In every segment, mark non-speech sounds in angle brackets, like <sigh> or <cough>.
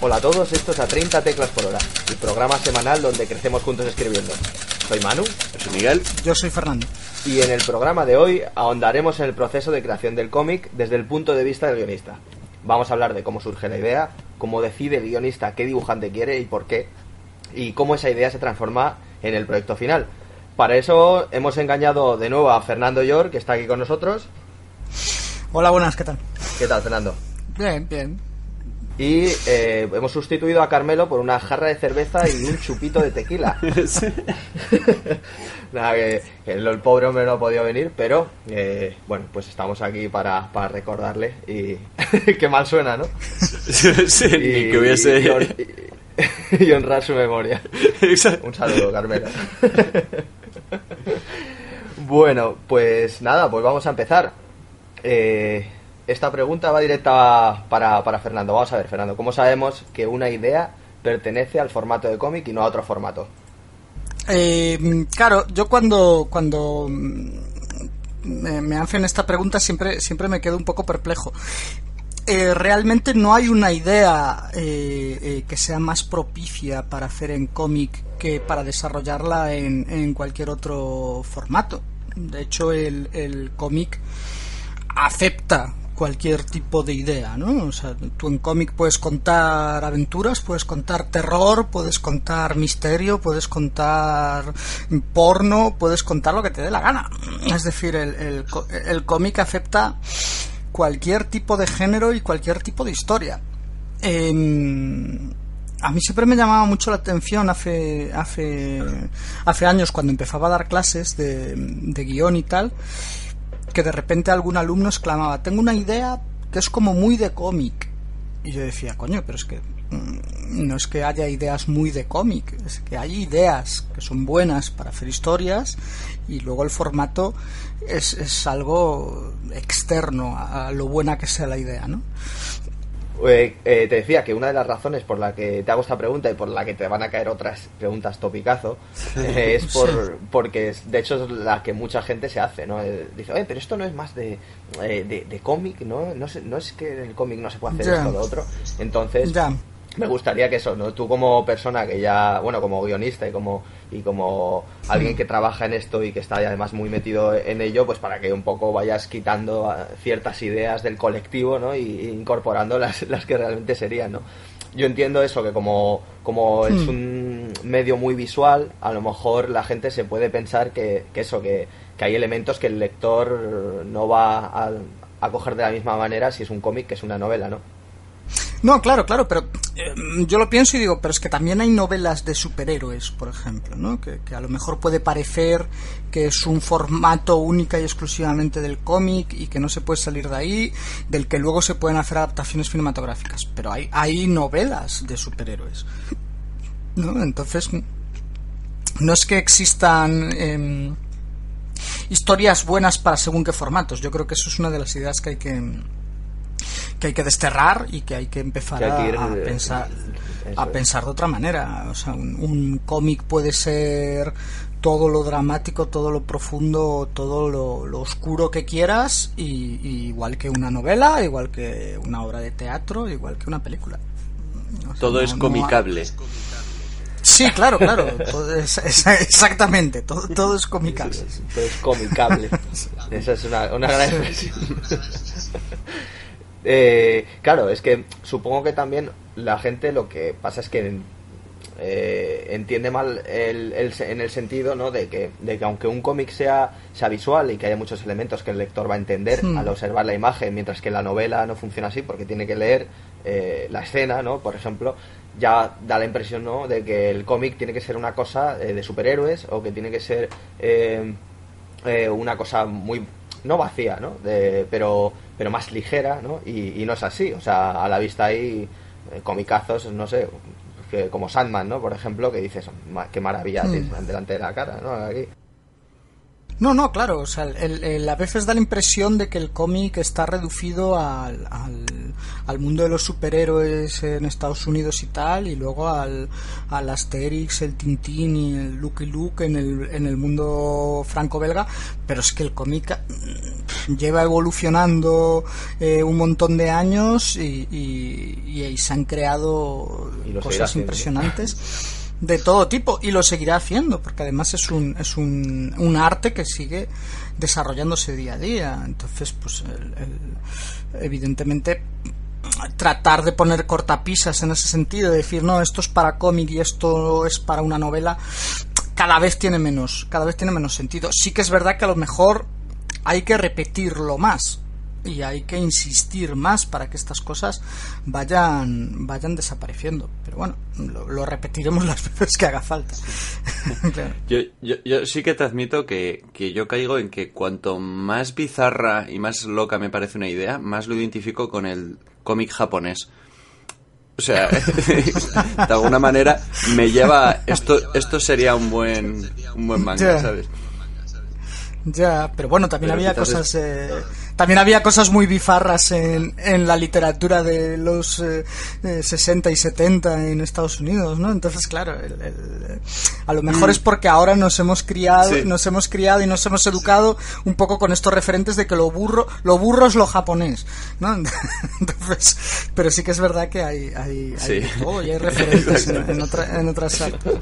Hola a todos, esto es a 30 teclas por hora, el programa semanal donde crecemos juntos escribiendo. Soy Manu. Soy Miguel. Yo soy Fernando. Y en el programa de hoy ahondaremos en el proceso de creación del cómic desde el punto de vista del guionista. Vamos a hablar de cómo surge la idea, cómo decide el guionista qué dibujante quiere y por qué, y cómo esa idea se transforma en el proyecto final. Para eso hemos engañado de nuevo a Fernando York, que está aquí con nosotros. Hola, buenas, ¿qué tal? ¿Qué tal, Fernando? Bien, bien. Y eh, hemos sustituido a Carmelo por una jarra de cerveza y un chupito de tequila. <laughs> <laughs> Nada, que, que el, pobre hombre no ha podido venir, pero eh, bueno, pues estamos aquí para, para recordarle y <laughs> qué mal suena, ¿no? Sí, ni que hubiese... y- y hon- y- y honrar su memoria. Exacto. Un saludo, Carmelo. bueno, pues nada, pues vamos a empezar. Eh, esta pregunta va directa para, para Fernando. Vamos a ver, Fernando, ¿cómo sabemos que una idea pertenece al formato de cómic y no a otro formato? Eh, claro, yo cuando cuando mm, me, me hacen esta pregunta siempre siempre me quedo un poco perplejo. Eh, realmente no hay una idea eh, eh, que sea más propicia para hacer en cómic que para desarrollarla en, en cualquier otro formato. De hecho, el, el cómic acepta cualquier tipo de idea, ¿no? O sea, tú en cómic puedes contar aventuras, puedes contar terror, puedes contar misterio, puedes contar porno, puedes contar lo que te dé la gana. Es decir, el, el, el cómic acepta cualquier tipo de género y cualquier tipo de historia. Em, a mí siempre me llamaba mucho la atención hace hace hace años cuando empezaba a dar clases de, de guion y tal que de repente algún alumno exclamaba tengo una idea que es como muy de cómic y yo decía coño pero es que mm, no es que haya ideas muy de cómic es que hay ideas que son buenas para hacer historias y luego el formato es, es algo externo a, a lo buena que sea la idea no Eh, eh, te decía que una de las razones por la que te hago esta pregunta y por la que te van a caer otras preguntas topicazo eh, es por, Sí. porque es- de hecho es la que mucha gente se hace, ¿no? Eh, dice, oye, pero esto no es más de, de, de cómic, ¿no? No, sé- no es que en el cómic no se puede hacer esto o lo otro. Entonces, me gustaría que eso, ¿no? Tú como persona que ya, bueno, como guionista y como y como alguien que trabaja en esto y que está además muy metido en ello, pues para que un poco vayas quitando ah, ciertas ideas del colectivo, ¿no? Y, incorporando las, <laughs> las que realmente serían, ¿no? Yo entiendo eso, que como, como es un medio muy visual, a lo mejor la gente se puede pensar que, que eso, que, que hay elementos que el lector no va a, a coger de la misma manera si es un cómic que es una novela, ¿no? No, claro, claro, pero eh, yo lo pienso y digo, pero es que también hay novelas de superhéroes, por ejemplo, ¿no? Que, a lo mejor puede parecer que es un formato única y exclusivamente del cómic y que no se puede salir de ahí, del que luego se pueden hacer adaptaciones cinematográficas, pero hay, hay novelas de superhéroes, ¿no? Entonces, no es que existan em, historias buenas para según qué formatos, yo creo que eso es una de las ideas que hay que que hay que desterrar y que hay que empezar Que hay que ir, a, a eh, pensar eso a pensar de otra manera o sea un, un cómic puede ser todo lo dramático todo lo profundo todo lo, lo oscuro que quieras y, y igual que una novela igual que una obra de teatro igual que una película O sea, Todo no- es no comicable. sí claro claro todo es- es- exactamente todo, todo es comicable Todo es comicable. <laughs> Esa es una, una gran expresión. <laughs> Eh, claro, es que supongo que también la gente lo que pasa es que eh, entiende mal el, el en el sentido ¿no? de, que, de que aunque un cómic sea, sea visual y que haya muchos elementos que el lector va a entender al observar la imagen, mientras que la novela no funciona así porque tiene que leer eh, la escena, ¿no? por ejemplo, ya da la impresión ¿no? de que el cómic tiene que ser una cosa eh, de superhéroes o que tiene que ser eh, eh, una cosa muy no vacía ¿no? De, pero pero más ligera ¿no? Y, y, no es así o sea a la vista hay comicazos no sé que, como Sandman ¿no? por ejemplo que dices qué maravilla mm. delante de la cara ¿no? aquí no, no, claro, o sea, el, el, a veces da la impresión de que el cómic está reducido al, al, al, mundo de los superhéroes en Estados Unidos y tal, y luego al, al Asterix, el Tintín y el Lucky Luke en el, en el mundo franco-belga, pero es que el cómic mm, lleva evolucionando eh, un montón de años y, y, y, se han creado cosas impresionantes <laughs> de todo tipo y lo seguirá haciendo porque además es un, es un, un arte que sigue desarrollándose día a día. Entonces pues evidentemente tratar de poner cortapisas en ese sentido de decir no esto es para cómic y esto es para una novela cada vez tiene menos cada vez tiene menos sentido. Sí que es verdad que a lo mejor hay que repetirlo más y hay que insistir más para que estas cosas vayan vayan desapareciendo. Pero bueno lo, repetiremos <laughs> las veces que haga falta. <laughs> Yo, yo, yo, sí que te admito que, que, yo caigo en que cuanto más bizarra y más loca me parece una idea más lo identifico con el cómic japonés. O sea, <laughs> de alguna manera me lleva esto esto sería un buen un buen manga, ¿sabes? Ya, pero bueno, también había cosas eh, también había cosas muy bifarras en, en la literatura de los eh, 60 y 70 en Estados Unidos, ¿no? Entonces, claro, el, el, a lo mejor mm. es porque ahora nos hemos criado, sí. nos hemos criado y nos hemos educado un poco con estos referentes de que lo burro, lo burro es lo japonés, ¿no? <laughs> Entonces, pero sí que es verdad que hay, hay, hay sí. todo y hay referentes en, en, otra, en otras artes.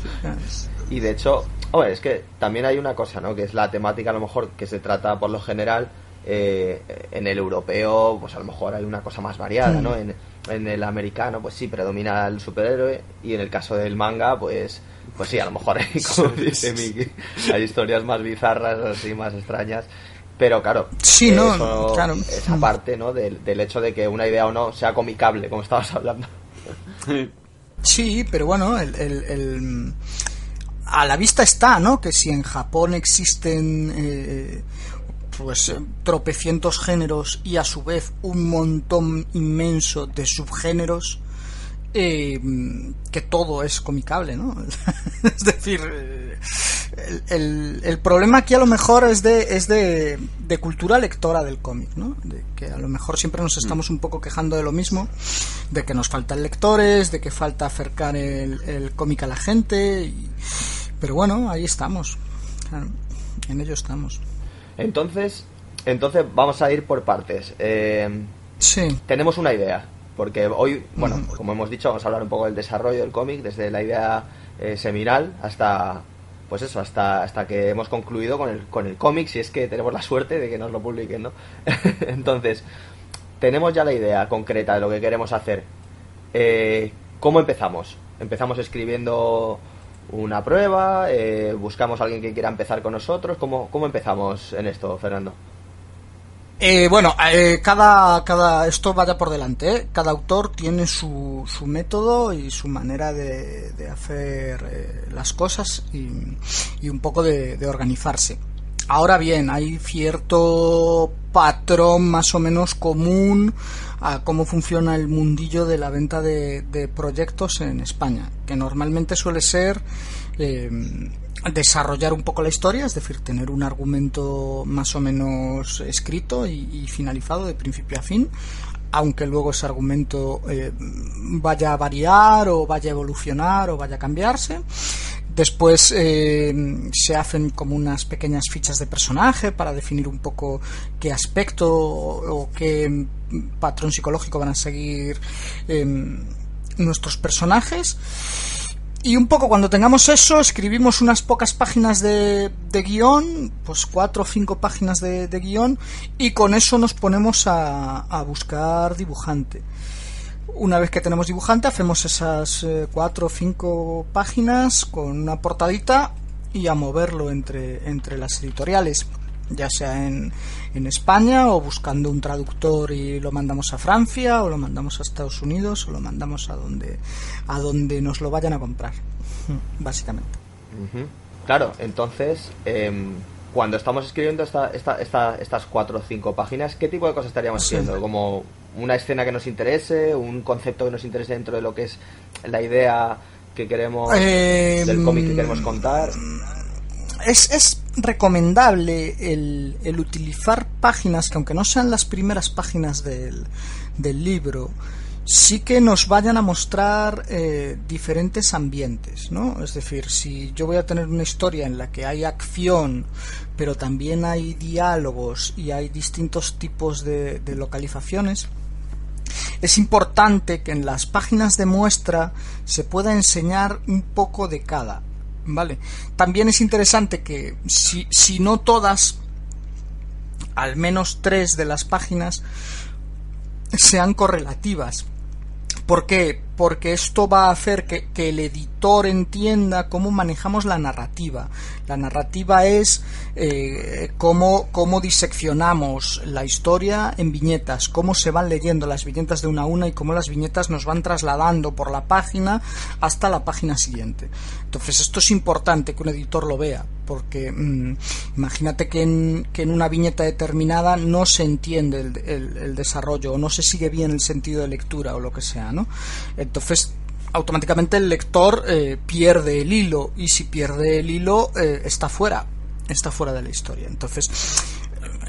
Y de hecho, es que también hay una cosa, ¿no? Que es la temática a lo mejor que se trata por lo general eh, en el europeo, pues a lo mejor hay una cosa más variada, ¿no? En, en, el americano, pues sí, predomina el superhéroe y en el caso del manga, pues pues sí, a lo mejor hay, como dice Miki, hay historias más bizarras, así, más extrañas. Pero claro, sí, no, eso, claro. esa parte ¿no? Del, del, hecho de que una idea o no sea comicable, como estabas hablando. Sí, pero bueno, el, el, el a la vista está, ¿no? Que si en Japón existen eh, pues eh, tropecientos géneros y a su vez un montón inmenso de subgéneros eh, que todo es comicable, ¿no? <laughs> es decir, eh, el, el, el, problema aquí a lo mejor es de, es de, de cultura lectora del cómic, ¿no? De que a lo mejor siempre nos estamos un poco quejando de lo mismo, de que nos faltan lectores, de que falta acercar el, el cómic a la gente, y, pero bueno, ahí estamos, en ello estamos. Entonces, entonces vamos a ir por partes. Eh, sí. Tenemos una idea, porque hoy, bueno, como hemos dicho, vamos a hablar un poco del desarrollo del cómic, desde la idea eh, seminal hasta, pues eso, hasta, hasta que hemos concluido con el, con el cómic, si es que tenemos la suerte de que nos lo publiquen, ¿no? <laughs> Entonces, tenemos ya la idea concreta de lo que queremos hacer. Eh, ¿Cómo empezamos? Empezamos escribiendo una prueba, eh, buscamos a alguien que quiera empezar con nosotros. ¿Cómo, cómo empezamos en esto, Fernando? Eh, bueno, eh, cada, cada, esto vaya por delante, ¿eh? cada autor tiene su, su método y su manera de, hacer eh, las cosas y, un poco de organizarse. Ahora bien, hay cierto patrón más o menos común a cómo funciona el mundillo de la venta de, proyectos en España, que normalmente suele ser eh, desarrollar un poco la historia, es decir, tener un argumento más o menos escrito y, y finalizado de principio a fin, aunque luego ese argumento eh, vaya a variar o vaya a evolucionar o vaya a cambiarse. Después eh, se hacen como unas pequeñas fichas de personaje para definir un poco qué aspecto o, qué patrón psicológico van a seguir eh, nuestros personajes. Y un poco cuando tengamos eso, escribimos unas pocas páginas de, de guion, pues cuatro o cinco páginas de, de guion, y con eso nos ponemos a, a, buscar dibujante. Una vez que tenemos dibujante, hacemos esas eh, cuatro o cinco páginas con una portadita y a moverlo entre, entre las editoriales. ya sea en, en España o buscando un traductor y lo mandamos a Francia o lo mandamos a Estados Unidos o lo mandamos a donde a donde nos lo vayan a comprar básicamente claro entonces em, cuando estamos escribiendo esta, esta, esta, estas cuatro o cinco páginas qué tipo de cosas estaríamos haciendo como una escena que nos interese un concepto que nos interese dentro de lo que es la idea que queremos del em, cómic que queremos contar es, es recomendable el, el, utilizar páginas que aunque no sean las primeras páginas del, del libro, sí que nos vayan a mostrar eh, diferentes ambientes, ¿no? Es decir, si yo voy a tener una historia en la que hay acción, pero también hay diálogos y hay distintos tipos de, de localizaciones, es importante que en las páginas de muestra se pueda enseñar un poco de cada. ¿Vale? También es interesante que si, si no todas, al menos tres de las páginas sean correlativas. ¿Por qué? Porque esto va a hacer que, el editor entienda cómo manejamos la narrativa. La narrativa es eh, cómo, cómo diseccionamos la historia en viñetas, cómo se van leyendo las viñetas de una a una y cómo las viñetas nos van trasladando por la página hasta la página siguiente. Entonces esto es importante que un editor lo vea, porque mmm, imagínate que en, que en, una viñeta determinada no se entiende el, el, desarrollo o no se sigue bien el sentido de lectura o lo que sea, ¿no? Entonces automáticamente el lector eh, pierde el hilo y si pierde el hilo eh, está fuera, está fuera de la historia. Entonces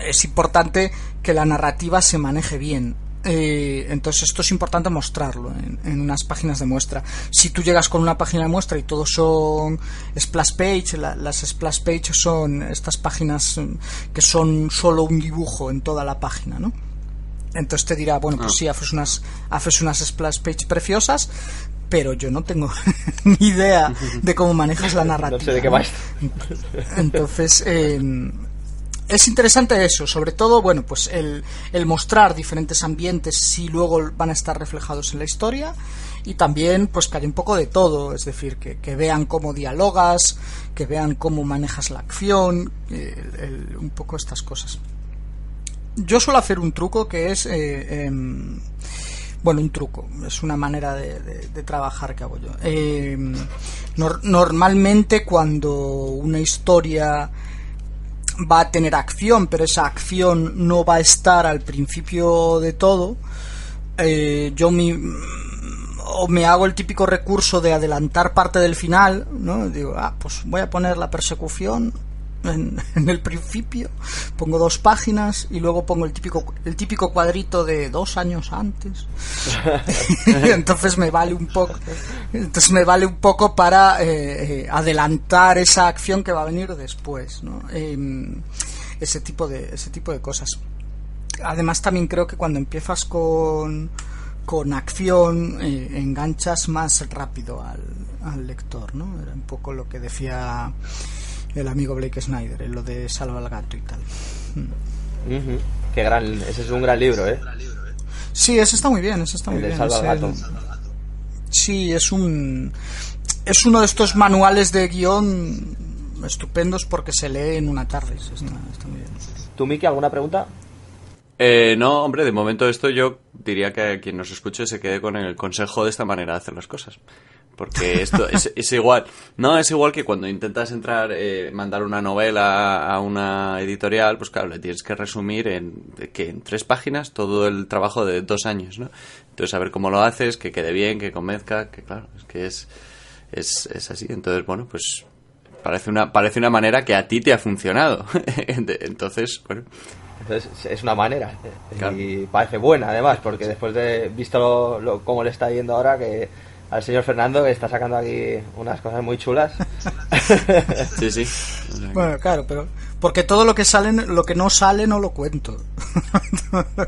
es importante que la narrativa se maneje bien. Eh, entonces esto es importante mostrarlo en, en, unas páginas de muestra. Si tú llegas con una página de muestra y todos son splash page, la, las splash page son estas páginas que son solo un dibujo en toda la página, ¿no? Entonces te dirá, bueno, pues sí, haces unas, haces unas splash page preciosas, pero yo no tengo <laughs> ni idea de cómo manejas la narrativa. <laughs> No sé de qué. Entonces, eh, es interesante eso, sobre todo, bueno, pues el, el, mostrar diferentes ambientes si luego van a estar reflejados en la historia y también pues que haya un poco de todo, es decir, que, que vean cómo dialogas, que vean cómo manejas la acción, el, el, un poco estas cosas. Yo suelo hacer un truco que es... Eh, eh, bueno, un truco, es una manera de, trabajar que hago yo. Nor normalmente cuando una historia va a tener acción, pero esa acción no va a estar al principio de todo, eh, yo mi, o me hago el típico recurso de adelantar parte del final, ¿no? Digo, ah, pues voy a poner la persecución en, en, el principio, pongo dos páginas y luego pongo el típico, el típico cuadrito de dos años antes. <laughs> entonces me vale un poco, entonces me vale un poco para eh, eh, adelantar esa acción que va a venir después, ¿no? Eh, ese tipo de, ese tipo de cosas. Además también creo que cuando empiezas con, con acción eh, enganchas más rápido al, al lector, ¿no? Era un poco lo que decía el amigo Blake Snyder, en lo de Salva al gato y tal. Mm. Uh -huh. Qué gran, ese es un gran libro, ¿eh? Sí, ese está muy bien, ese está muy el bien. De Salva al gato. Sí, es un es uno de estos manuales de guion estupendos porque se lee en una tarde. Está, está muy bien. ¿Tú, Miki, alguna pregunta? Eh, no, hombre, de momento esto yo diría que quien nos escuche se quede con el consejo de esta manera de hacer las cosas. Porque esto es, es igual. No, es igual que cuando intentas entrar, eh, mandar una novela a una editorial, pues claro, le tienes que resumir en, que en tres páginas todo el trabajo de dos años, ¿no? Entonces, a ver cómo lo haces, que quede bien, que convenzca, que claro, es que es, es, es así. Entonces, bueno, pues parece una, parece una manera que a ti te ha funcionado. <laughs> Entonces, bueno. Entonces es una manera claro. y parece buena además porque después de visto lo, lo, cómo le está yendo ahora que al señor Fernando que está sacando aquí unas cosas muy chulas. <laughs> Sí sí. Bueno claro pero porque todo lo que sale lo que no sale no lo cuento.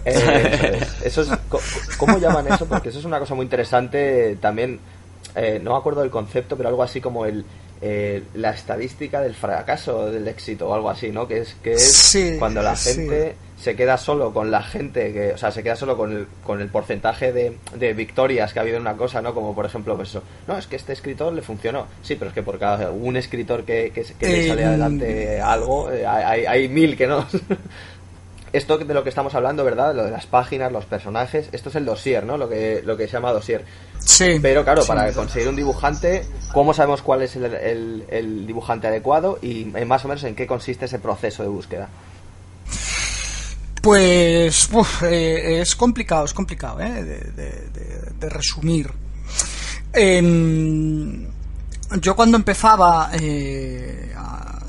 Eh, eso, es, eso es cómo llaman eso porque eso es una cosa muy interesante también. Eh, no me acuerdo del concepto pero algo así como el eh, la estadística del fracaso del éxito o algo así, ¿no? Que es que es cuando la gente se queda solo con la gente que, o sea, se queda solo con el, con el porcentaje de, de victorias que ha habido en una cosa, ¿no? Como por ejemplo, pues eso, no, es que este escritor le funcionó. Sí, pero es que por cada un escritor que, que, le sale adelante algo, eh, hay, hay mil que no. <laughs> esto de lo que estamos hablando, ¿verdad? Lo de las páginas, los personajes, esto es el dossier, ¿no? Lo que, lo que se llama dossier. Sí. Pero claro, para conseguir un dibujante, ¿cómo sabemos cuál es el, dibujante adecuado y más o menos en qué consiste ese proceso de búsqueda? Pues eh, es complicado, es complicado ¿eh? de, resumir. Em, yo cuando empezaba eh, a,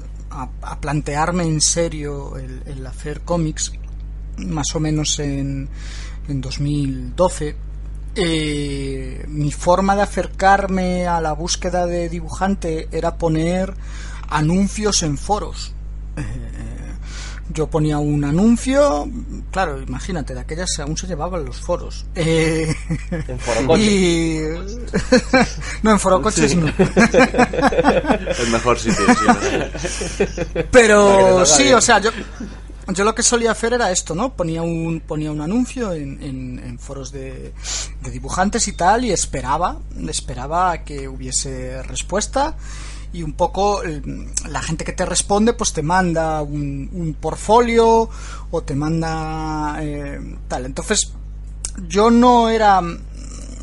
plantearme en serio el, hacer cómics, más o menos en, en 2012, eh, mi forma de acercarme a la búsqueda de dibujante era poner anuncios en foros. Eh, yo ponía un anuncio, claro, imagínate, de aquellas aún se llevaban los foros. Eh, en foro y... <laughs> no, en foro coches no. <laughs> El mejor sitio. Pero sí, o sea, yo, yo lo que solía hacer era esto, ¿no? Ponía un, ponía un anuncio en, en, foros de, de, dibujantes y tal y esperaba, esperaba que hubiese respuesta y un poco la gente que te responde pues te manda un, un portfolio o te manda eh, tal. Entonces yo no era,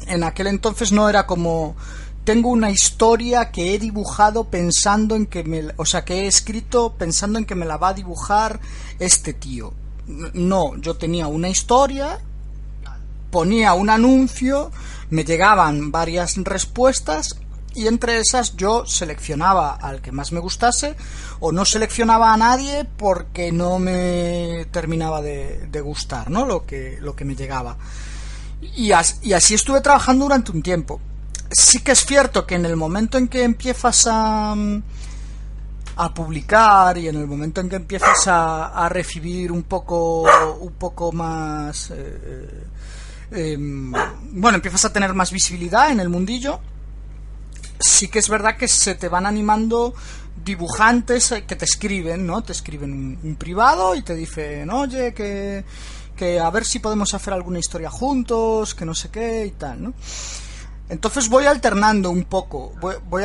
en aquel entonces no era como tengo una historia que he dibujado pensando en que me, o sea, que he escrito pensando en que me la va a dibujar este tío. No, yo tenía una historia, ponía un anuncio, me llegaban varias respuestas y entre esas yo seleccionaba al que más me gustase o no seleccionaba a nadie porque no me terminaba de, gustar, ¿no? Lo que, lo que me llegaba. y así estuve trabajando durante un tiempo sí que es cierto que en el momento en que empiezas a, a publicar y en el momento en que empiezas a, recibir un poco un poco más eh, eh, em, bueno empiezas a tener más visibilidad en el mundillo sí que es verdad que se te van animando dibujantes que te escriben no te escriben un, un privado y te dicen oye que que a ver si podemos hacer alguna historia juntos que no sé qué y tal no entonces voy alternando un poco, voy, voy,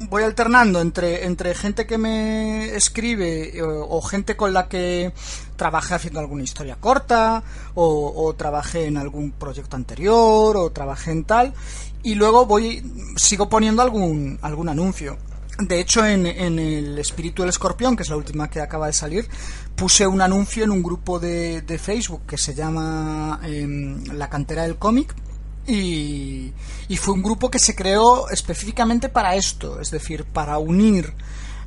voy alternando entre, entre gente que me escribe eh, o, gente con la que trabajé haciendo alguna historia corta o, trabajé en algún proyecto anterior o trabajé en tal y luego voy sigo poniendo algún algún anuncio. De hecho en, en el espíritu del escorpión que es la última que acaba de salir puse un anuncio en un grupo de, de Facebook que se llama em, la cantera del cómic y, fue un grupo que se creó específicamente para esto, es decir, para unir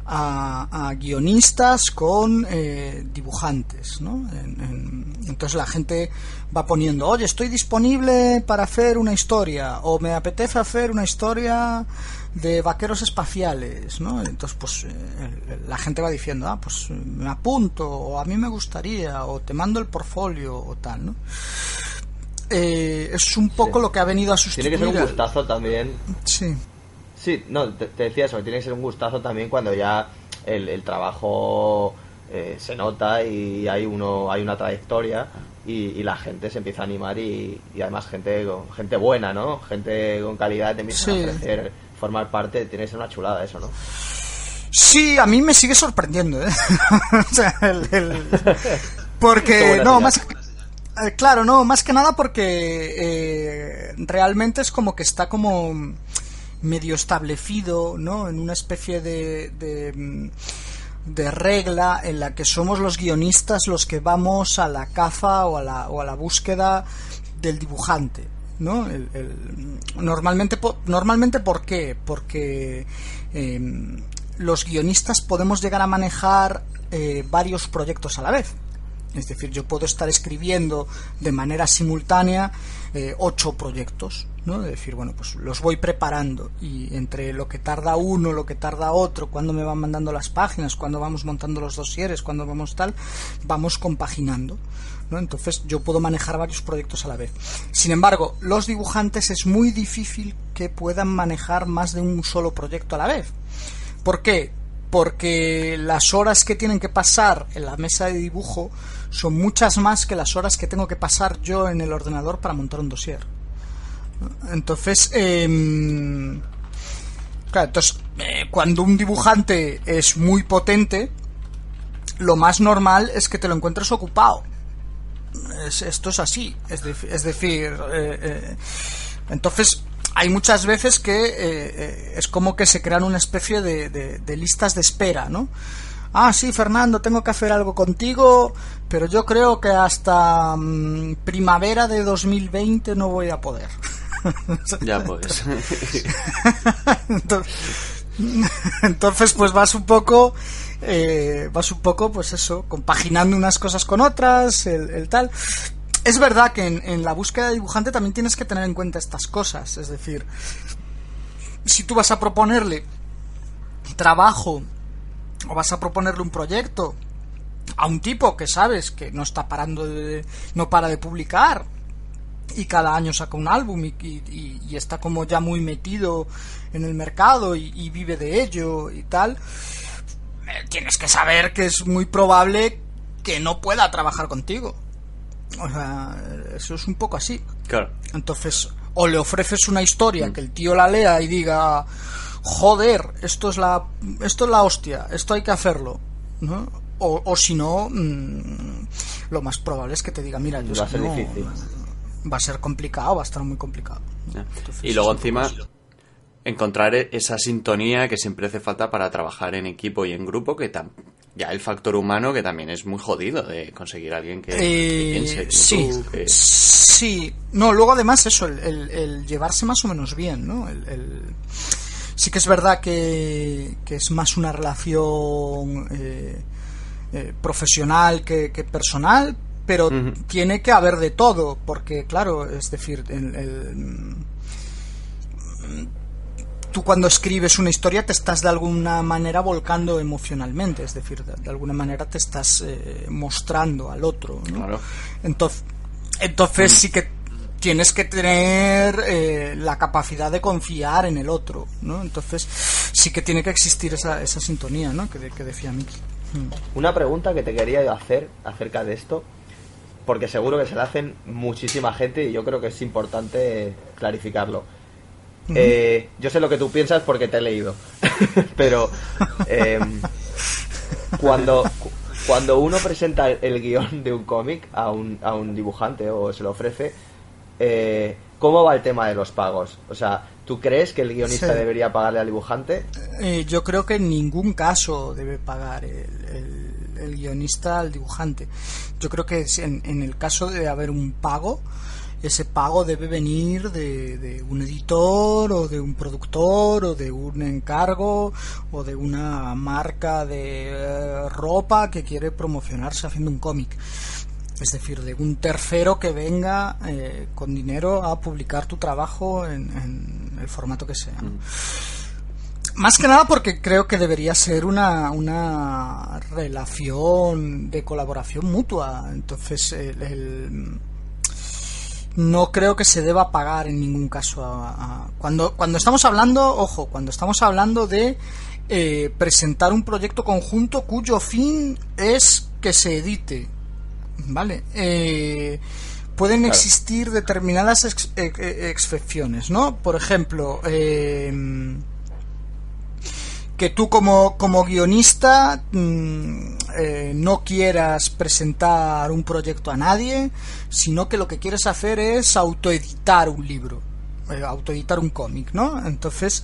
a, guionistas con eh, dibujantes, ¿no? entonces la gente va poniendo, oye, estoy disponible para hacer una historia, o me apetece hacer una historia de vaqueros espaciales, ¿no? Entonces, pues eh, la gente va diciendo, ah, pues me apunto, o a mí me gustaría, o te mando el portfolio, o tal, ¿no? Eh, es un poco lo que ha venido a sustituir. Tiene que ser un gustazo también. Sí. Sí, no, te, decía eso, tiene que ser un gustazo también cuando ya el, trabajo eh, se nota y hay uno hay una trayectoria y, la gente se empieza a animar y, además gente gente buena, ¿no? Gente con calidad te empieza a ofrecer formar parte, tiene que ser una chulada eso, ¿no? Sí, a mí me sigue sorprendiendo, ¿eh? <laughs> o sea, el, <laughs> porque no, más eh, claro, no, más que nada porque eh, realmente es como que está como medio establecido, ¿no? En una especie de, de, regla en la que somos los guionistas los que vamos a la caza o a la, o a la búsqueda del dibujante, ¿no? normalmente, normalmente, ¿por qué? Porque em, los guionistas podemos llegar a manejar eh, varios proyectos a la vez. Es decir, yo puedo estar escribiendo de manera simultánea eh, ocho proyectos, ¿no? Es decir, bueno, pues los voy preparando y entre lo que tarda uno, lo que tarda otro, cuando me van mandando las páginas, cuando vamos montando los dosieres, cuando vamos tal, vamos compaginando. ¿no? Entonces yo puedo manejar varios proyectos a la vez. Sin embargo, los dibujantes es muy difícil que puedan manejar más de un solo proyecto a la vez ¿Por qué? Porque las horas que tienen que pasar en la mesa de dibujo son muchas más que las horas que tengo que pasar yo en el ordenador para montar un dossier. Entonces, em, claro, entonces eh, cuando un dibujante es muy potente, lo más normal es que te lo encuentres ocupado. esto es así, es, decir, eh, eh, entonces hay muchas veces que es como que se crean una especie de, listas de espera, ¿no? Ah, sí, Fernando, tengo que hacer algo contigo, pero yo creo que hasta mm, primavera de 2020 no voy a poder. <laughs> ya pues. entonces, pues vas un poco, eh, vas un poco, pues eso, compaginando unas cosas con otras, el, tal. Es verdad que en, la búsqueda de dibujante también tienes que tener en cuenta estas cosas, es decir, si tú vas a proponerle trabajo o vas a proponerle un proyecto a un tipo que sabes que no está parando de, no para de publicar y cada año saca un álbum y, está como ya muy metido en el mercado y, vive de ello y tal, eh, tienes que saber que es muy probable que no pueda trabajar contigo. O sea, eso es un poco así. Claro. Entonces, o le ofreces una historia mm. que el tío la lea y diga, joder, esto es la, esto es la hostia, esto hay que hacerlo, ¿no? O, o si no, mm, lo más probable es que te diga, mira, yo va a ser difícil va a ser complicado, va a estar muy complicado. y luego encima encontrar e-, esa sintonía que siempre hace falta para trabajar en equipo y en grupo, que ya el factor humano que también es muy jodido de conseguir a alguien que, eh, piense sí, sí, no, luego además eso, el, llevarse más o menos bien, ¿no? Sí que es verdad que, es más una relación eh, eh, profesional que, que personal, pero tiene que haber de todo, porque claro, es decir, tú cuando escribes una historia te estás de alguna manera volcando emocionalmente, es decir, de, alguna manera te estás eh, mostrando al otro. Entonces, entonces sí que tienes que tener eh, la capacidad de confiar en el otro, ¿no? Entonces sí que tiene que existir esa, esa sintonía, ¿no? Que, que decía Miki. Una pregunta que te quería hacer acerca de esto porque seguro que se la hacen muchísima gente y yo creo que es importante clarificarlo. Eh, yo sé lo que tú piensas porque te he leído, <laughs> pero em, cuando, cuando uno presenta el guion de un cómic a un, a un dibujante o se lo ofrece, eh, ¿cómo va el tema de los pagos? O sea, ¿tú crees que el guionista debería pagarle al dibujante? Eh, yo creo que en ningún caso debe pagar el el guionista al dibujante. Yo creo que en, en el caso de haber un pago, ese pago debe venir de, un editor o de un productor o de un encargo o de una marca de eh, ropa que quiere promocionarse haciendo un cómic. Es decir, de un tercero que venga eh, con dinero a publicar tu trabajo en, el formato que sea. Mm. Más que nada porque creo que debería ser una, una relación de colaboración mutua. Entonces, el, no creo que se deba pagar en ningún caso. cuando, cuando estamos hablando, ojo, cuando estamos hablando de eh, presentar un proyecto conjunto cuyo fin es que se edite. ¿Vale? Eh, pueden existir determinadas excepciones, ¿no? Por ejemplo, eh, que tú como, como guionista mm, eh, no quieras presentar un proyecto a nadie, sino que lo que quieres hacer es autoeditar un libro, eh, autoeditar un cómic, ¿no? Entonces,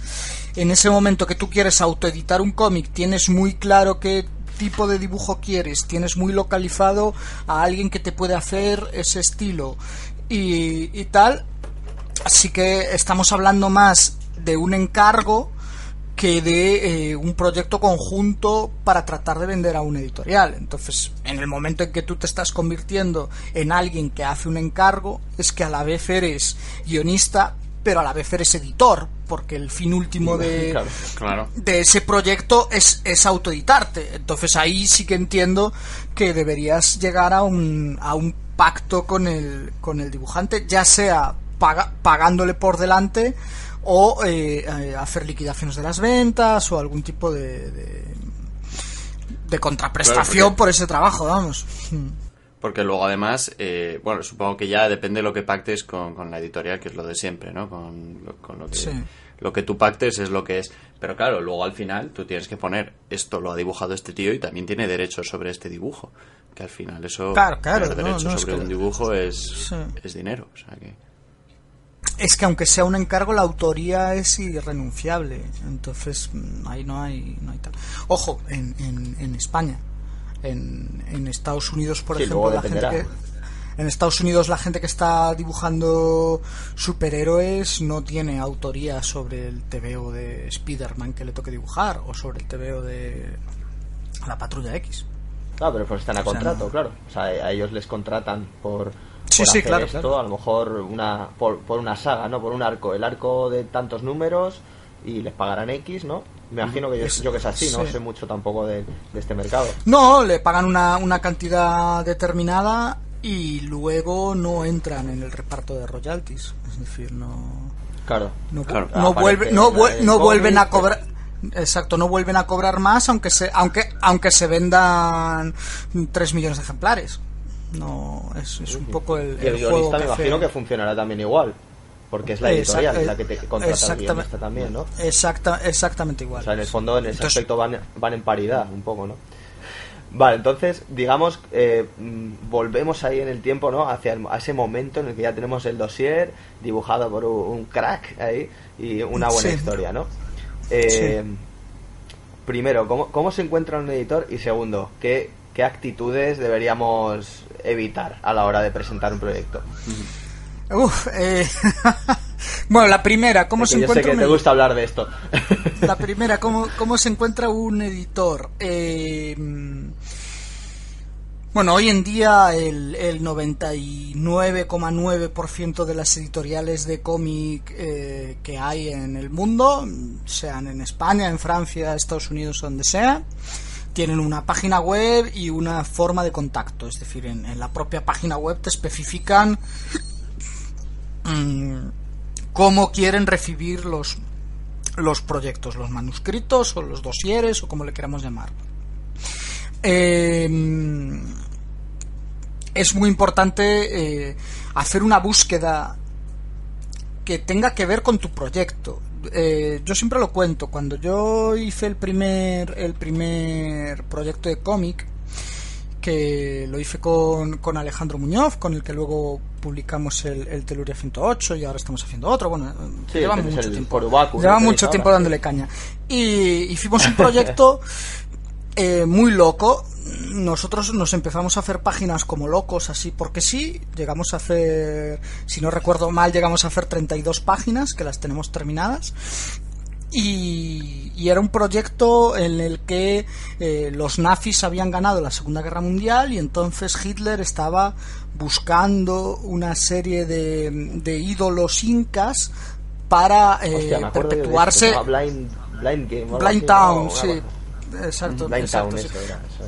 en ese momento que tú quieres autoeditar un cómic, tienes muy claro qué tipo de dibujo quieres, tienes muy localizado a alguien que te puede hacer ese estilo. Y, tal, así que estamos hablando más de un encargo que de eh, un proyecto conjunto para tratar de vender a un editorial. Entonces, en el momento en que tú te estás convirtiendo en alguien que hace un encargo, es que a la vez eres guionista, pero a la vez eres editor, porque el fin último de, <laughs> de ese proyecto es, es autoeditarte. Entonces ahí sí que entiendo que deberías llegar a un, a un pacto con el, con el dibujante, ya sea pagándole por delante o eh, hacer liquidaciones de las ventas o algún tipo de, de, contraprestación por ese trabajo, vamos. <laughs> Porque luego además, eh, bueno, supongo que ya depende de lo que pactes con, con la editorial, que es lo de siempre, ¿no? Con, con lo que... Lo que tú pactes es lo que es. Pero claro, luego al final tú tienes que poner esto lo ha dibujado este tío y también tiene derechos sobre este dibujo. Que al final eso. Claro, claro. derechos sobre un dibujo es, es dinero. O sea que es que aunque sea un encargo, la autoría es irrenunciable. Entonces, mm, ahí no hay, no hay tal. Ojo, en, en, España. En, en, Estados Unidos, por ejemplo, la gente que, en Estados Unidos la gente que está dibujando superhéroes no tiene autoría sobre el TVO de Spider-Man que le toque dibujar o sobre el TVO de la Patrulla X. Claro, pero pues están a contrato, claro. O sea, a ellos les contratan por sí, sí, claro, esto, a lo mejor una por, una saga, ¿no? Por un arco, el arco de tantos números y les pagarán X, ¿no? Me imagino que yo, que es así, no sé mucho tampoco de, este mercado. No, le pagan una, una cantidad determinada y luego no entran en el reparto de royalties. Es decir, no. Claro, no, no, vuelve, no, no vuelven a cobrar. Exacto, no vuelven a cobrar más aunque se, aunque, aunque se vendan 3 millones de ejemplares. No, es, es un poco el, el, guionista me imagino que funcionará también igual. Porque es la editorial la que te contrata al guionista también, ¿no? Exacta, exactamente igual. O sea, en el fondo, en ese aspecto van, van en paridad, un poco, ¿no? Vale, entonces, digamos, eh, mm, volvemos ahí en el tiempo, ¿no? Hacia ese momento en el que ya tenemos el dossier dibujado por un, crack ahí y una buena historia, ¿no? Eh, primero, ¿cómo, ¿cómo, se encuentra un editor? Y segundo, ¿qué, ¿qué actitudes deberíamos evitar a la hora de presentar un proyecto? Uf, eh, <laughs> bueno, la primera, ¿cómo se encuentra? Sé que te gusta hablar de esto. La <laughs> primera, ¿cómo, cómo se encuentra un editor? Eh, bueno, hoy en día el, el 99,9% de las editoriales de cómic eh, que hay en el mundo, sean en España, en Francia, Estados Unidos, donde sea, tienen una página web y una forma de contacto. Es decir, en la propia página web te especifican Mm, cómo quieren recibir los, los proyectos, los manuscritos o los dosieres o como le queramos llamar. Eh, es muy importante eh, hacer una búsqueda que tenga que ver con tu proyecto. Eh, yo siempre lo cuento, cuando yo hice el primer, el primer proyecto de cómic, que lo hice con, con, Alejandro Muñoz, con el que luego publicamos el, el Teluria 108 y ahora estamos haciendo otro. Bueno, llevamos mucho tiempo. Llevamos mucho tiempo dándole caña. Y hicimos un proyecto <laughs> eh, muy loco. Nosotros nos empezamos a hacer páginas como locos, así porque sí. Llegamos a hacer, si no recuerdo mal, llegamos a hacer 32 páginas que las tenemos terminadas. Y, era un proyecto en el que eh, los nazis habían ganado la Segunda Guerra Mundial y entonces Hitler estaba buscando una serie de, ídolos incas para eh, perpetuarse. Blind, Town, sí. Exacto,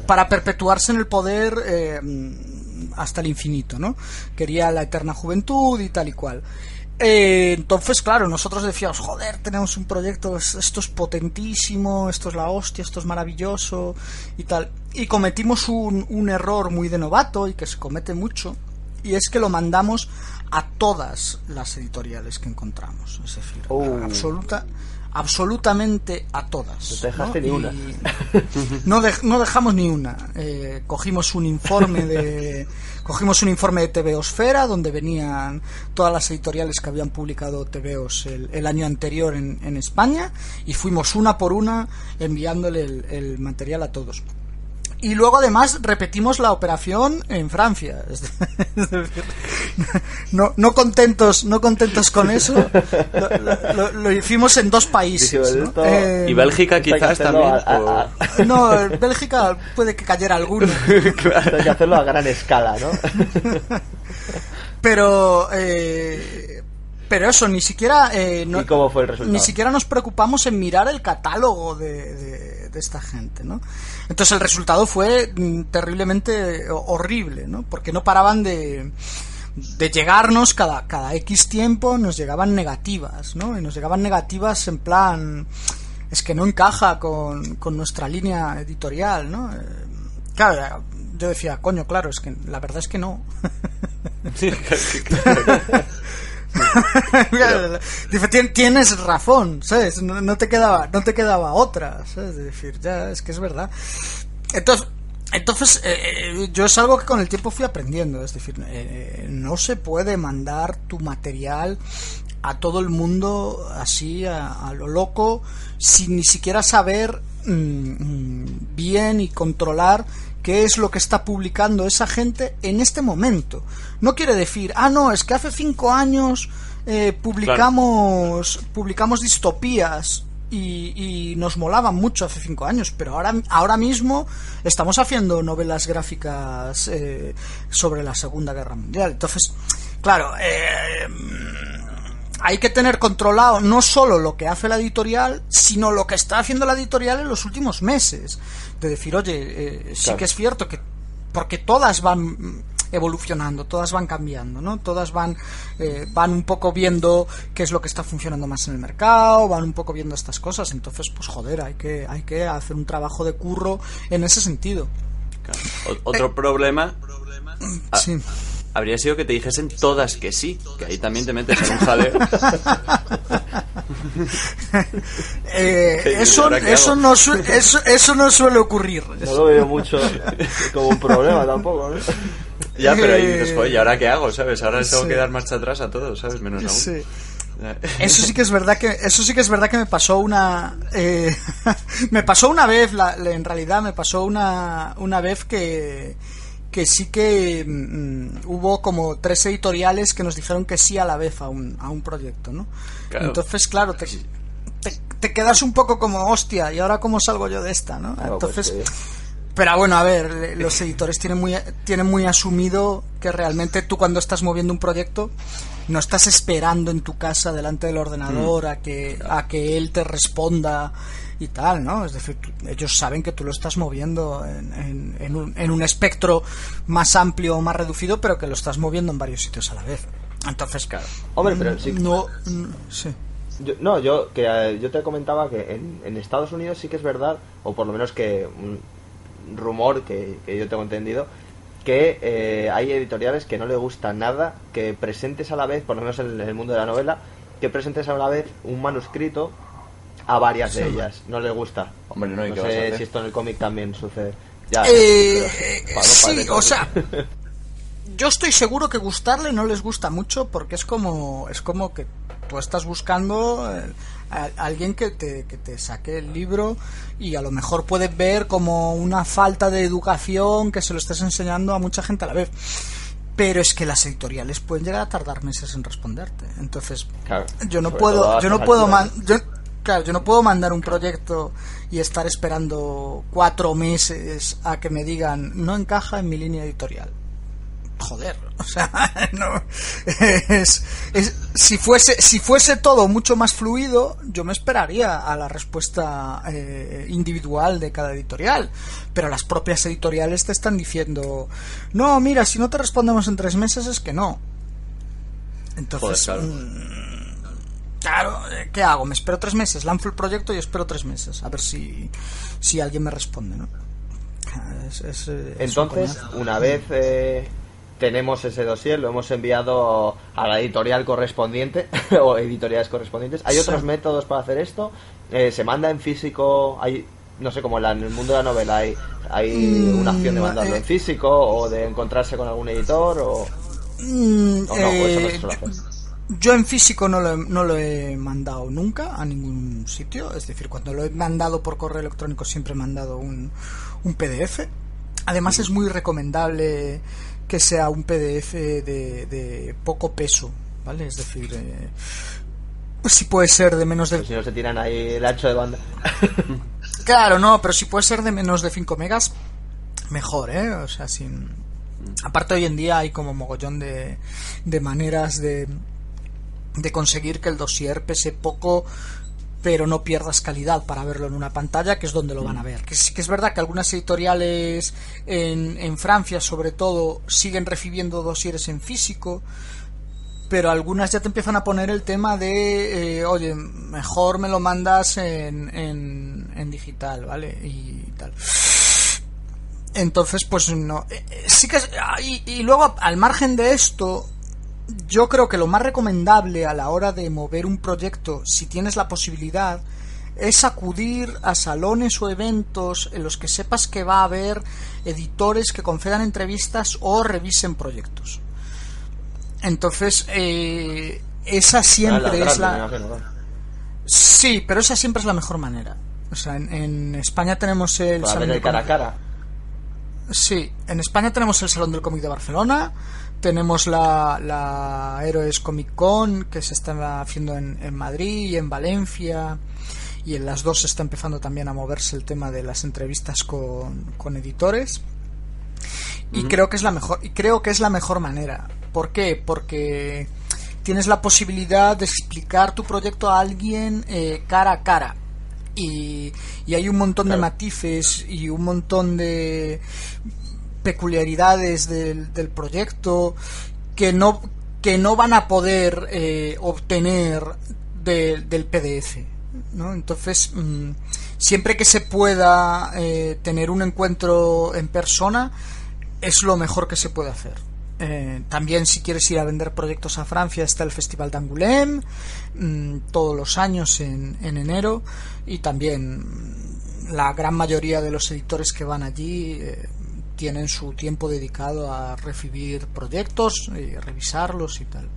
Para perpetuarse en el poder eh, hasta el infinito, ¿no? Quería la eterna juventud y tal y cual. Eh, entonces, claro, nosotros decíamos, joder, tenemos un proyecto, esto es potentísimo, esto es la hostia, esto es maravilloso y tal. Y cometimos un, un error muy de novato y que se comete mucho, y es que lo mandamos a todas las editoriales que encontramos. Es decir, oh. absoluta, absolutamente a todas. No te dejaste ni una. no, no, dejamos ni una. Eh, cogimos un informe de <laughs> Cogimos un informe de TVOsfera donde venían todas las editoriales que habían publicado TVOs el, año anterior en, España y fuimos una por una enviándole el material a todos. Y luego además repetimos la operación en Francia. <laughs> No, no contentos, no contentos con eso, lo, hicimos en dos países. Eh, y Bélgica quizás también. No, Bélgica puede que cayera alguno. <laughs> Hay que hacerlo a gran escala, ¿no? Pero eh, pero eso, ni siquiera. Eh, ¿Y cómo fue el resultado? Ni siquiera nos preocupamos en mirar el catálogo de, de, esta gente, ¿no? Entonces el resultado fue mm, terriblemente horrible, ¿no? Porque no paraban de, de llegarnos cada, cada X tiempo nos llegaban negativas, ¿no? Y nos llegaban negativas en plan, es que no encaja con, con nuestra línea editorial, ¿no? Eh, claro, yo decía, coño, claro, es que la verdad es que no. <laughs> <laughs> <laughs> tienes razón, ¿sabes? No, te quedaba, no te quedaba otra, ¿sabes? Es decir, ya es que es verdad. Entonces, entonces, eh, eh, yo es algo que con el tiempo fui aprendiendo. Es decir, eh, no se puede mandar tu material a todo el mundo así, a, lo loco, sin ni siquiera saber mm, mm, bien y controlar qué es lo que está publicando esa gente en este momento. No quiere decir, ah, no, es que hace cinco años publicamos, publicamos distopías y, nos molaban mucho hace cinco años, pero ahora, ahora mismo estamos haciendo novelas gráficas eh, sobre la Segunda Guerra Mundial. Entonces, claro, eh, hay que tener controlado no solo lo que hace la editorial, sino lo que está haciendo la editorial en los últimos meses. De decir, oye, eh, sí que es cierto que porque todas van evolucionando, todas van cambiando, ¿no? Todas van, eh, van un poco viendo qué es lo que está funcionando más en el mercado, van un poco viendo estas cosas, entonces, pues joder, hay que, hay que hacer un trabajo de curro en ese sentido. otro problema... Sí habría sido que te dijesen todas que sí, que ahí también te metes en un jaleo. <laughs> Eh, <laughs> eso, eso, no eso, eso no suele ocurrir. No lo veo mucho como un problema tampoco. Ya, pero ahí dices, ¿y ahora qué hago? ¿Sabes? Ahora tengo que dar marcha atrás a todos, ¿sabes? Menos aún. Sí. Eso sí que es verdad que eso sí que es verdad que me pasó una eh, <laughs> me pasó una vez en realidad me pasó una una vez que que sí que mm, hubo como tres editoriales que nos dijeron que sí a la vez a un, a un proyecto, ¿no? Entonces, claro, te, te, quedas un poco como, hostia, ¿y ahora cómo salgo yo de esta, no? Pues. Pero bueno, a ver, los editores tienen muy, tienen muy asumido que realmente tú cuando estás moviendo un proyecto no estás esperando en tu casa delante del ordenador mm. a que, a que él te responda y tal, ¿no? Es decir, ellos saben que tú lo estás moviendo en, en, un, en, un, espectro más amplio o más reducido, pero que lo estás moviendo en varios sitios a la vez. Entonces, claro. Hombre, pero sí. No, sí. no, yo que eh, yo te comentaba que en, en, Estados Unidos sí que es verdad, o por lo menos que un rumor que, que yo tengo entendido, que eh, hay editoriales que no le gusta nada que presentes a la vez, por lo menos en el mundo de la novela, que presentes a la vez un manuscrito a varias de ellas. No le gusta. Hombre, no, sé si esto en el cómic también sucede. Ya, eh, sí, o sea, <laughs> yo estoy seguro que gustarle no les gusta mucho porque es como es como que tú estás buscando eh, a, alguien que te, que te saque el libro y a lo mejor puedes ver como una falta de educación que se lo estés enseñando a mucha gente a la vez pero es que las editoriales pueden llegar a tardar meses en responderte entonces yo no puedo yo no puedo yo, Claro, yo no puedo mandar un proyecto y estar esperando cuatro meses a que me digan no encaja en mi línea editorial. Joder, <laughs> o sea, no, es, si fuese si fuese todo mucho más fluido, yo me esperaría a la respuesta eh, individual de cada editorial. Pero las propias editoriales te están diciendo, no, mira, si no te respondemos en tres meses es que no. Entonces, mm, Claro, eh, ¿qué hago? ¿Me espero tres meses? Lanzo el proyecto y espero tres meses. A ver si, si alguien me responde, ¿no? Eh, Entonces, una vez eh, tenemos ese dossier, lo hemos enviado a la editorial correspondiente <laughs> o editoriales correspondientes. ¿Hay otros métodos para hacer esto? ¿Se manda en físico? ¿Hay, no sé, como en el mundo de la novela, hay, hay mm, una opción de mandarlo en físico o de encontrarse con algún editor? ¿O, mm, no? Pues eso no se yo en físico no lo, he, no lo he mandado nunca a ningún sitio. Es decir, cuando lo he mandado por correo electrónico siempre he mandado un, un PDF. Además es muy recomendable que sea un PDF de, de poco peso, ¿vale? Es decir, eh, si puede ser de menos de... si no se tiran ahí el ancho de banda. <laughs> claro, no, pero si puede ser de menos de 5 megas, mejor, ¿eh? O sea, sin... Aparte hoy en día hay como mogollón de, de maneras de, de conseguir que el dossier pese poco pero no pierdas calidad para verlo en una pantalla, que es donde lo van a ver. Que es, que es verdad que algunas editoriales en, en Francia, sobre todo, siguen recibiendo dosieres en físico, pero algunas ya te empiezan a poner el tema de, eh, oye, mejor me lo mandas en, en, en digital, ¿vale? Y tal. Entonces, pues no. eh, eh, Sí que. es- ah, Y, y luego, al margen de esto, yo creo que lo más recomendable a la hora de mover un proyecto, si tienes la posibilidad, es acudir a salones o eventos en los que sepas que va a haber editores que concedan entrevistas o revisen proyectos. Entonces, eh, esa siempre Las es la. Sí, pero esa siempre es la mejor manera. O sea, en, en España tenemos el Para Salón ver el cara a cara. Sí, en España tenemos el Salón del Cómic de Barcelona, tenemos la, la Héroes Comic Con que se está haciendo en, en Madrid y en Valencia y en las dos se está empezando también a moverse el tema de las entrevistas con, con editores y creo que es la mejor y creo que es la mejor manera. ¿Por qué? Porque tienes la posibilidad de explicar tu proyecto a alguien eh, cara a cara y, y hay un montón de matices y un montón de peculiaridades del, proyecto que no que no van a poder eh, obtener de- del PDF ¿no? entonces mm, siempre que se pueda eh, tener un encuentro en persona es lo mejor que se puede hacer eh, también si quieres ir a vender proyectos a Francia está el Festival d'Angoulême mm, todos los años en, en enero y también la gran mayoría de los editores que van allí eh, tienen su tiempo dedicado a recibir proyectos y revisarlos y tal.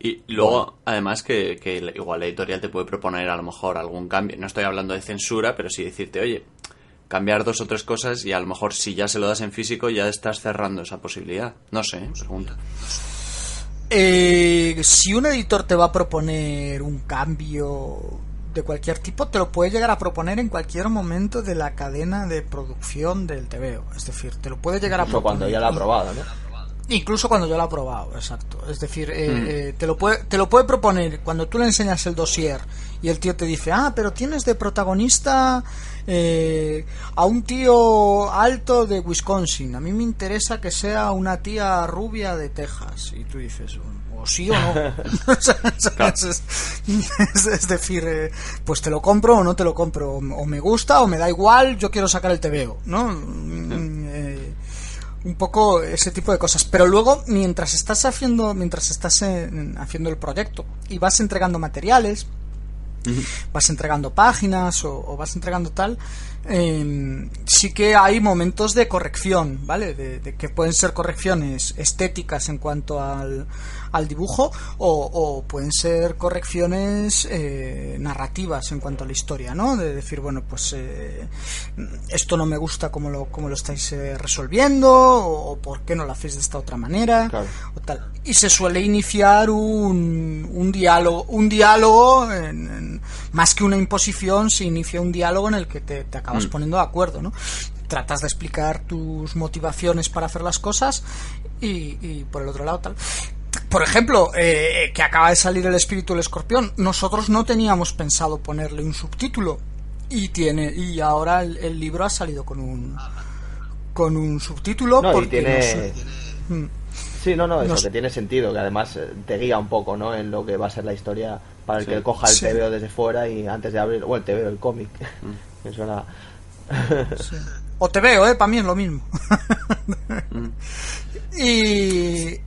Y luego, además, que, que igual la editorial te puede proponer a lo mejor algún cambio. No estoy hablando de censura, pero sí decirte, oye, cambiar dos o tres cosas y a lo mejor si ya se lo das en físico ya estás cerrando esa posibilidad. No sé, ¿eh? pregunta. Eh, si un editor te va a proponer un cambio de cualquier tipo, te lo puede llegar a proponer en cualquier momento de la cadena de producción del TVO. Es decir, te lo puede llegar a Incluso proponer. cuando ya lo ha probado, ¿no? Incluso cuando yo lo he aprobado, exacto. Es decir, eh, eh, te, lo puede, te lo puede proponer cuando tú le enseñas el dossier y el tío te dice, ah, pero tienes de protagonista eh, a un tío alto de Wisconsin. A mí me interesa que sea una tía rubia de Texas. Y tú dices, o sí o no. <laughs> <laughs> <laughs> <laughs> es, decir, eh, pues te lo compro o no te lo compro. O me gusta o me da igual, yo quiero sacar el TVO, ¿no? Mm, eh, un poco ese tipo de cosas pero luego mientras estás haciendo mientras estás en- haciendo el proyecto y vas entregando materiales vas entregando páginas o, o vas entregando tal eh, sí que hay momentos de corrección vale de, de que pueden ser correcciones estéticas en cuanto al, al dibujo o, o pueden ser correcciones eh, narrativas en cuanto a la historia no de decir bueno pues eh, esto no me gusta como lo, como lo estáis eh, resolviendo o, o por qué no lo hacéis de esta otra manera Claro. o tal. y se suele iniciar un, un diálogo un diálogo en- en- más que una imposición se inicia un diálogo en el que te, te acabas poniendo de acuerdo no tratas de explicar tus motivaciones para hacer las cosas y, y por el otro lado tal por ejemplo, eh, que acaba de salir el espíritu del escorpión, nosotros no teníamos pensado ponerle un subtítulo y tiene y ahora el, el libro ha salido con un con un subtítulo No, y porque tiene... no sé. Mm. Sí, no, no, eso Nos- que tiene sentido, que además eh, te guía un poco, ¿no? En lo que va a ser la historia para el Sí. que coja el Sí. TVO desde fuera y antes de abrir, o el TVO, el cómic. Mm. <laughs> que suena... O te veo, ¿eh? Para mí es lo mismo. <laughs> y,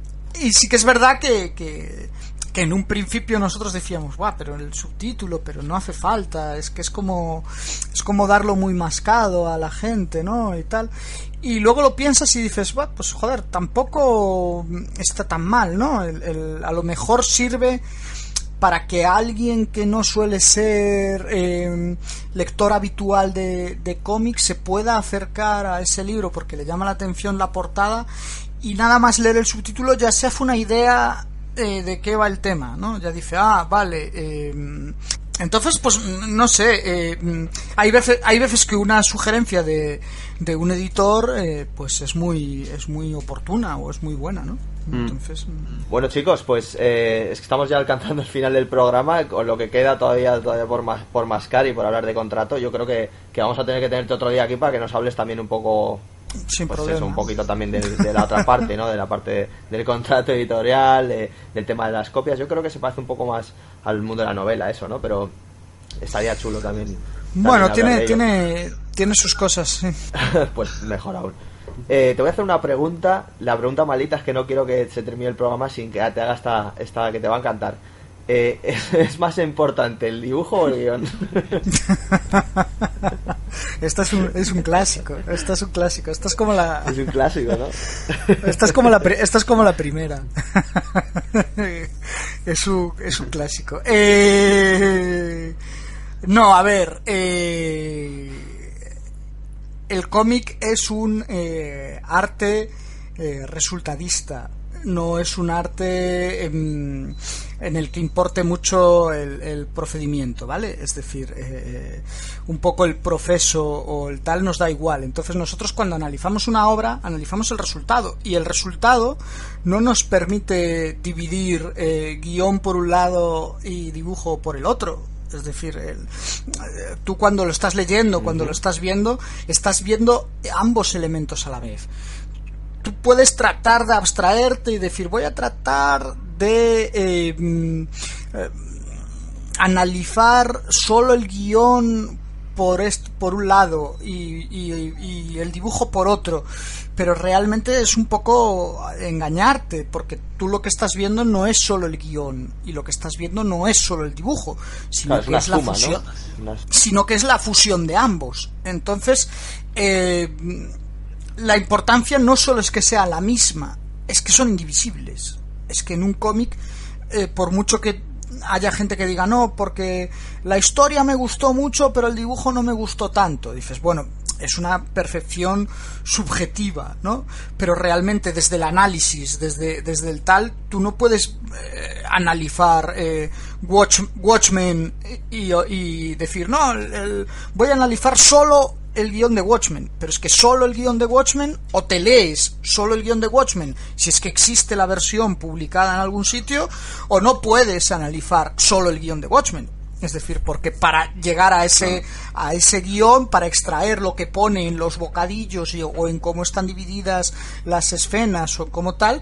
y sí que es verdad que, que, que en un principio nosotros decíamos, guau, pero el subtítulo, pero no hace falta, es que es como, es como darlo muy mascado a la gente, ¿no? Y tal. Y luego lo piensas y dices, "Buah, pues joder, tampoco está tan mal, ¿no? El- a lo mejor sirve para que alguien que no suele ser eh, lector habitual de, de cómics se pueda acercar a ese libro porque le llama la atención la portada y nada más leer el subtítulo ya se hace una idea eh, de qué va el tema, ¿no? Ya dice, ah, vale, eh, Entonces, pues no sé, eh, hay, veces, hay veces que una sugerencia de, de un editor eh, pues es muy, es muy oportuna o es muy buena, ¿no? Mm. Entonces, mm. Bueno chicos, pues eh, es que estamos ya alcanzando el final del programa, con lo que queda todavía todavía por, mas- por mascar y por hablar de contrato, yo creo que, que vamos a tener que tenerte otro día aquí para que nos hables también un poco sin pues problema. eso, un poquito también de, la otra parte, ¿no? De la parte del contrato editorial, de- del tema de las copias. Yo creo que se parece un poco más al mundo de la novela eso, ¿no? Pero estaría chulo también. también Bueno, tiene, tiene, tiene sus cosas, sí. <laughs> pues mejor aún. Eh, te voy a hacer una pregunta. La pregunta malita es que no quiero que se termine el programa sin que te haga esta, esta que te va a encantar. Eh, ¿es, <laughs> es más importante el dibujo o el guion? <laughs> Esta es un, es un clásico, esta es un clásico, esta es como la... es un clásico, ¿no? <laughs> Esta es como la, esta es como la primera. es, un, es un clásico. Eh, no, a ver. eh, el cómic es un eh, arte eh, resultadista. No es un arte em, en el que importe mucho el, el procedimiento, ¿vale? Es decir, eh, un poco el proceso o el tal nos da igual. Entonces nosotros cuando analizamos una obra, analizamos el resultado. Y el resultado no nos permite dividir eh, guion por un lado y dibujo por el otro. Es decir, el- eh, tú cuando lo estás leyendo, cuando lo estás viendo, estás viendo ambos elementos a la vez. Tú puedes tratar de abstraerte y decir, voy a tratar de eh, mm, eh, analizar solo el guion por, por un lado y, y- y el dibujo por otro, pero realmente es un poco engañarte, porque tú lo que estás viendo no es solo el guion y lo que estás viendo no es solo el dibujo, sino Claro, que es la fusión sino que es la fusión de ambos. Entonces, eh, la importancia no solo es que sea la misma, es que son indivisibles. Es que en un cómic, eh, por mucho que haya gente que diga no, porque la historia me gustó mucho, pero el dibujo no me gustó tanto, dices, bueno, es una perfección subjetiva, ¿no? Pero realmente desde el análisis, desde, desde el tal, tú no puedes eh, analizar eh, Watch, Watchmen y, y decir, no, el- voy a analizar solo el guion de Watchmen, pero es que solo el guion de Watchmen, o te lees solo el guion de Watchmen, si es que existe la versión publicada en algún sitio, o no puedes analizar solo el guion de Watchmen. Es decir, porque para llegar a ese, a ese guion, para extraer lo que pone en los bocadillos y- o en cómo están divididas las escenas o como tal,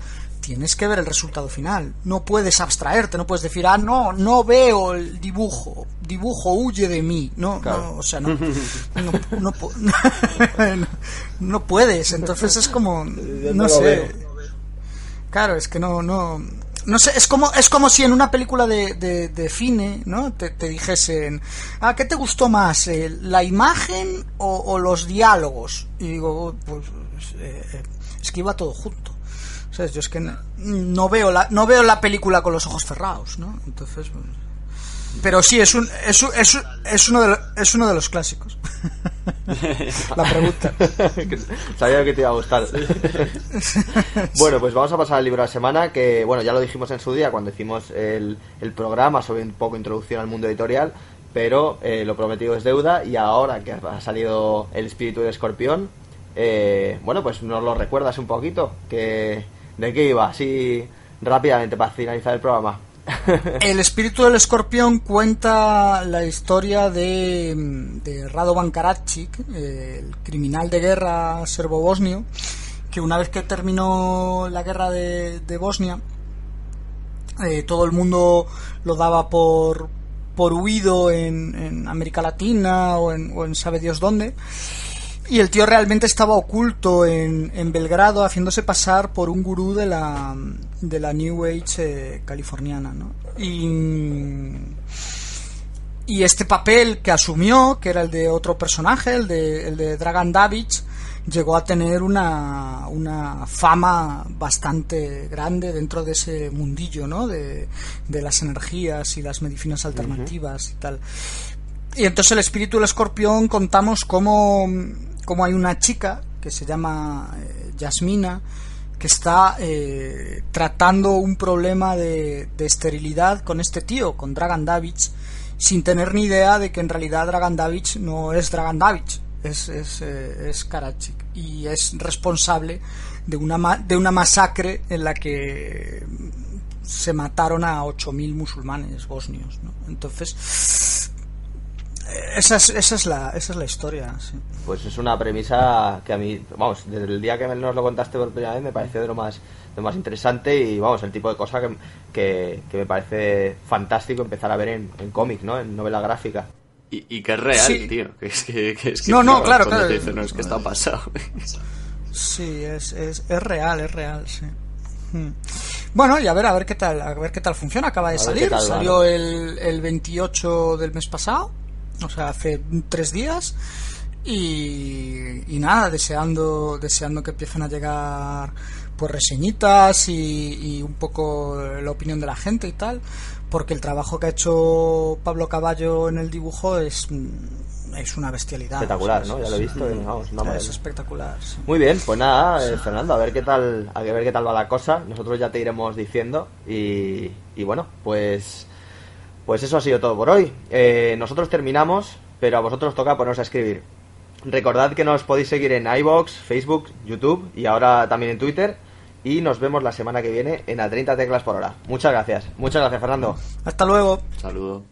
tienes que ver el resultado final. No puedes abstraerte, no puedes decir, ah, no, no veo el dibujo, dibujo huye de mí. No, Claro. no, o sea, no, <laughs> no, no, pu- no- <laughs> no puedes. Entonces es como, <laughs> no sé. Claro, es que no, no, no sé, es como, es como si en una película de, de, de cine, ¿no? Te, te dijesen, ah, ¿qué te gustó más? eh, ¿La imagen o, o los diálogos? Y digo, pues, eh, eh, es que iba todo junto. ¿Sabes? Yo es que no, no veo la, no veo la película con los ojos cerrados, ¿no? Entonces, pues, pero sí, es un, es, un- es, un- es uno de los, es uno de los clásicos. <laughs> la pregunta. Sabía que te iba a gustar. bueno, pues vamos a pasar al libro de la semana, que bueno, ya lo dijimos en su día cuando hicimos el, el programa sobre un poco introducción al mundo editorial, pero eh, lo prometido es deuda y ahora que ha salido El espíritu del escorpión, eh, bueno, pues nos lo recuerdas un poquito, que de qué iba, así rápidamente para finalizar el programa. <laughs> El espíritu del escorpión cuenta la historia de, de Radovan Karadzic, el criminal de guerra serbo-bosnio, que una vez que terminó la guerra de, Bosnia, eh, todo el mundo lo daba por, por huido en, América Latina o en sabe Dios dónde. Y el tío realmente estaba oculto en, en Belgrado haciéndose pasar por un gurú de la, de la New Age eh, californiana, ¿no? Y, y este papel que asumió, que era el de otro personaje, el de, el de Dragan Davic, llegó a tener una, una fama bastante grande dentro de ese mundillo, ¿no? De, de las energías y las medicinas alternativas y tal. Y entonces el espíritu del escorpión contamos cómo, cómo hay una chica que se llama eh, Yasmina que está eh, tratando un problema de, esterilidad con este tío, con Dragan Davids, sin tener ni idea de que en realidad Dragan Davic no es Dragan Davic, es, es, eh, es Karachik y es responsable de una, de una masacre en la que se mataron a 8.000 musulmanes bosnios. ¿no? Entonces, esa es, esa es, la, esa es la historia. Pues es una premisa que a mí, vamos, desde el día que nos lo contaste por primera vez me pareció de lo más, de lo más interesante y, vamos, el tipo de cosa que, que, me parece fantástico empezar a ver en, en cómic, ¿no? En novela gráfica. Y, y que es real, tío. Que es que, que, es que no, no, claro, claro. no, es que está pasado. Sí, es, es, es real, es real, sí. Hmm. Bueno, y a ver, a ver qué tal, a ver qué tal funciona. Acaba de salir, salió el, el 28 del mes pasado, o sea, hace tres días. Y, y nada, deseando, deseando que empiecen a llegar pues reseñitas y, y, un poco la opinión de la gente y tal, porque el trabajo que ha hecho Pablo Caballo en el dibujo es es una bestialidad. Espectacular, ¿no? Ya lo he visto. vamos, es espectacular. Muy bien, pues nada, eh, Fernando, a ver qué tal, a ver qué tal va la cosa. Nosotros ya te iremos diciendo y, y bueno, pues pues eso ha sido todo por hoy. Eh, nosotros terminamos, pero a vosotros toca poneros a escribir. Recordad que nos podéis seguir en iBox, Facebook, YouTube y ahora también en Twitter. Y nos vemos la semana que viene en A 30 Teclas por Hora. Muchas gracias. Muchas gracias, Fernando. Hasta luego. Saludo.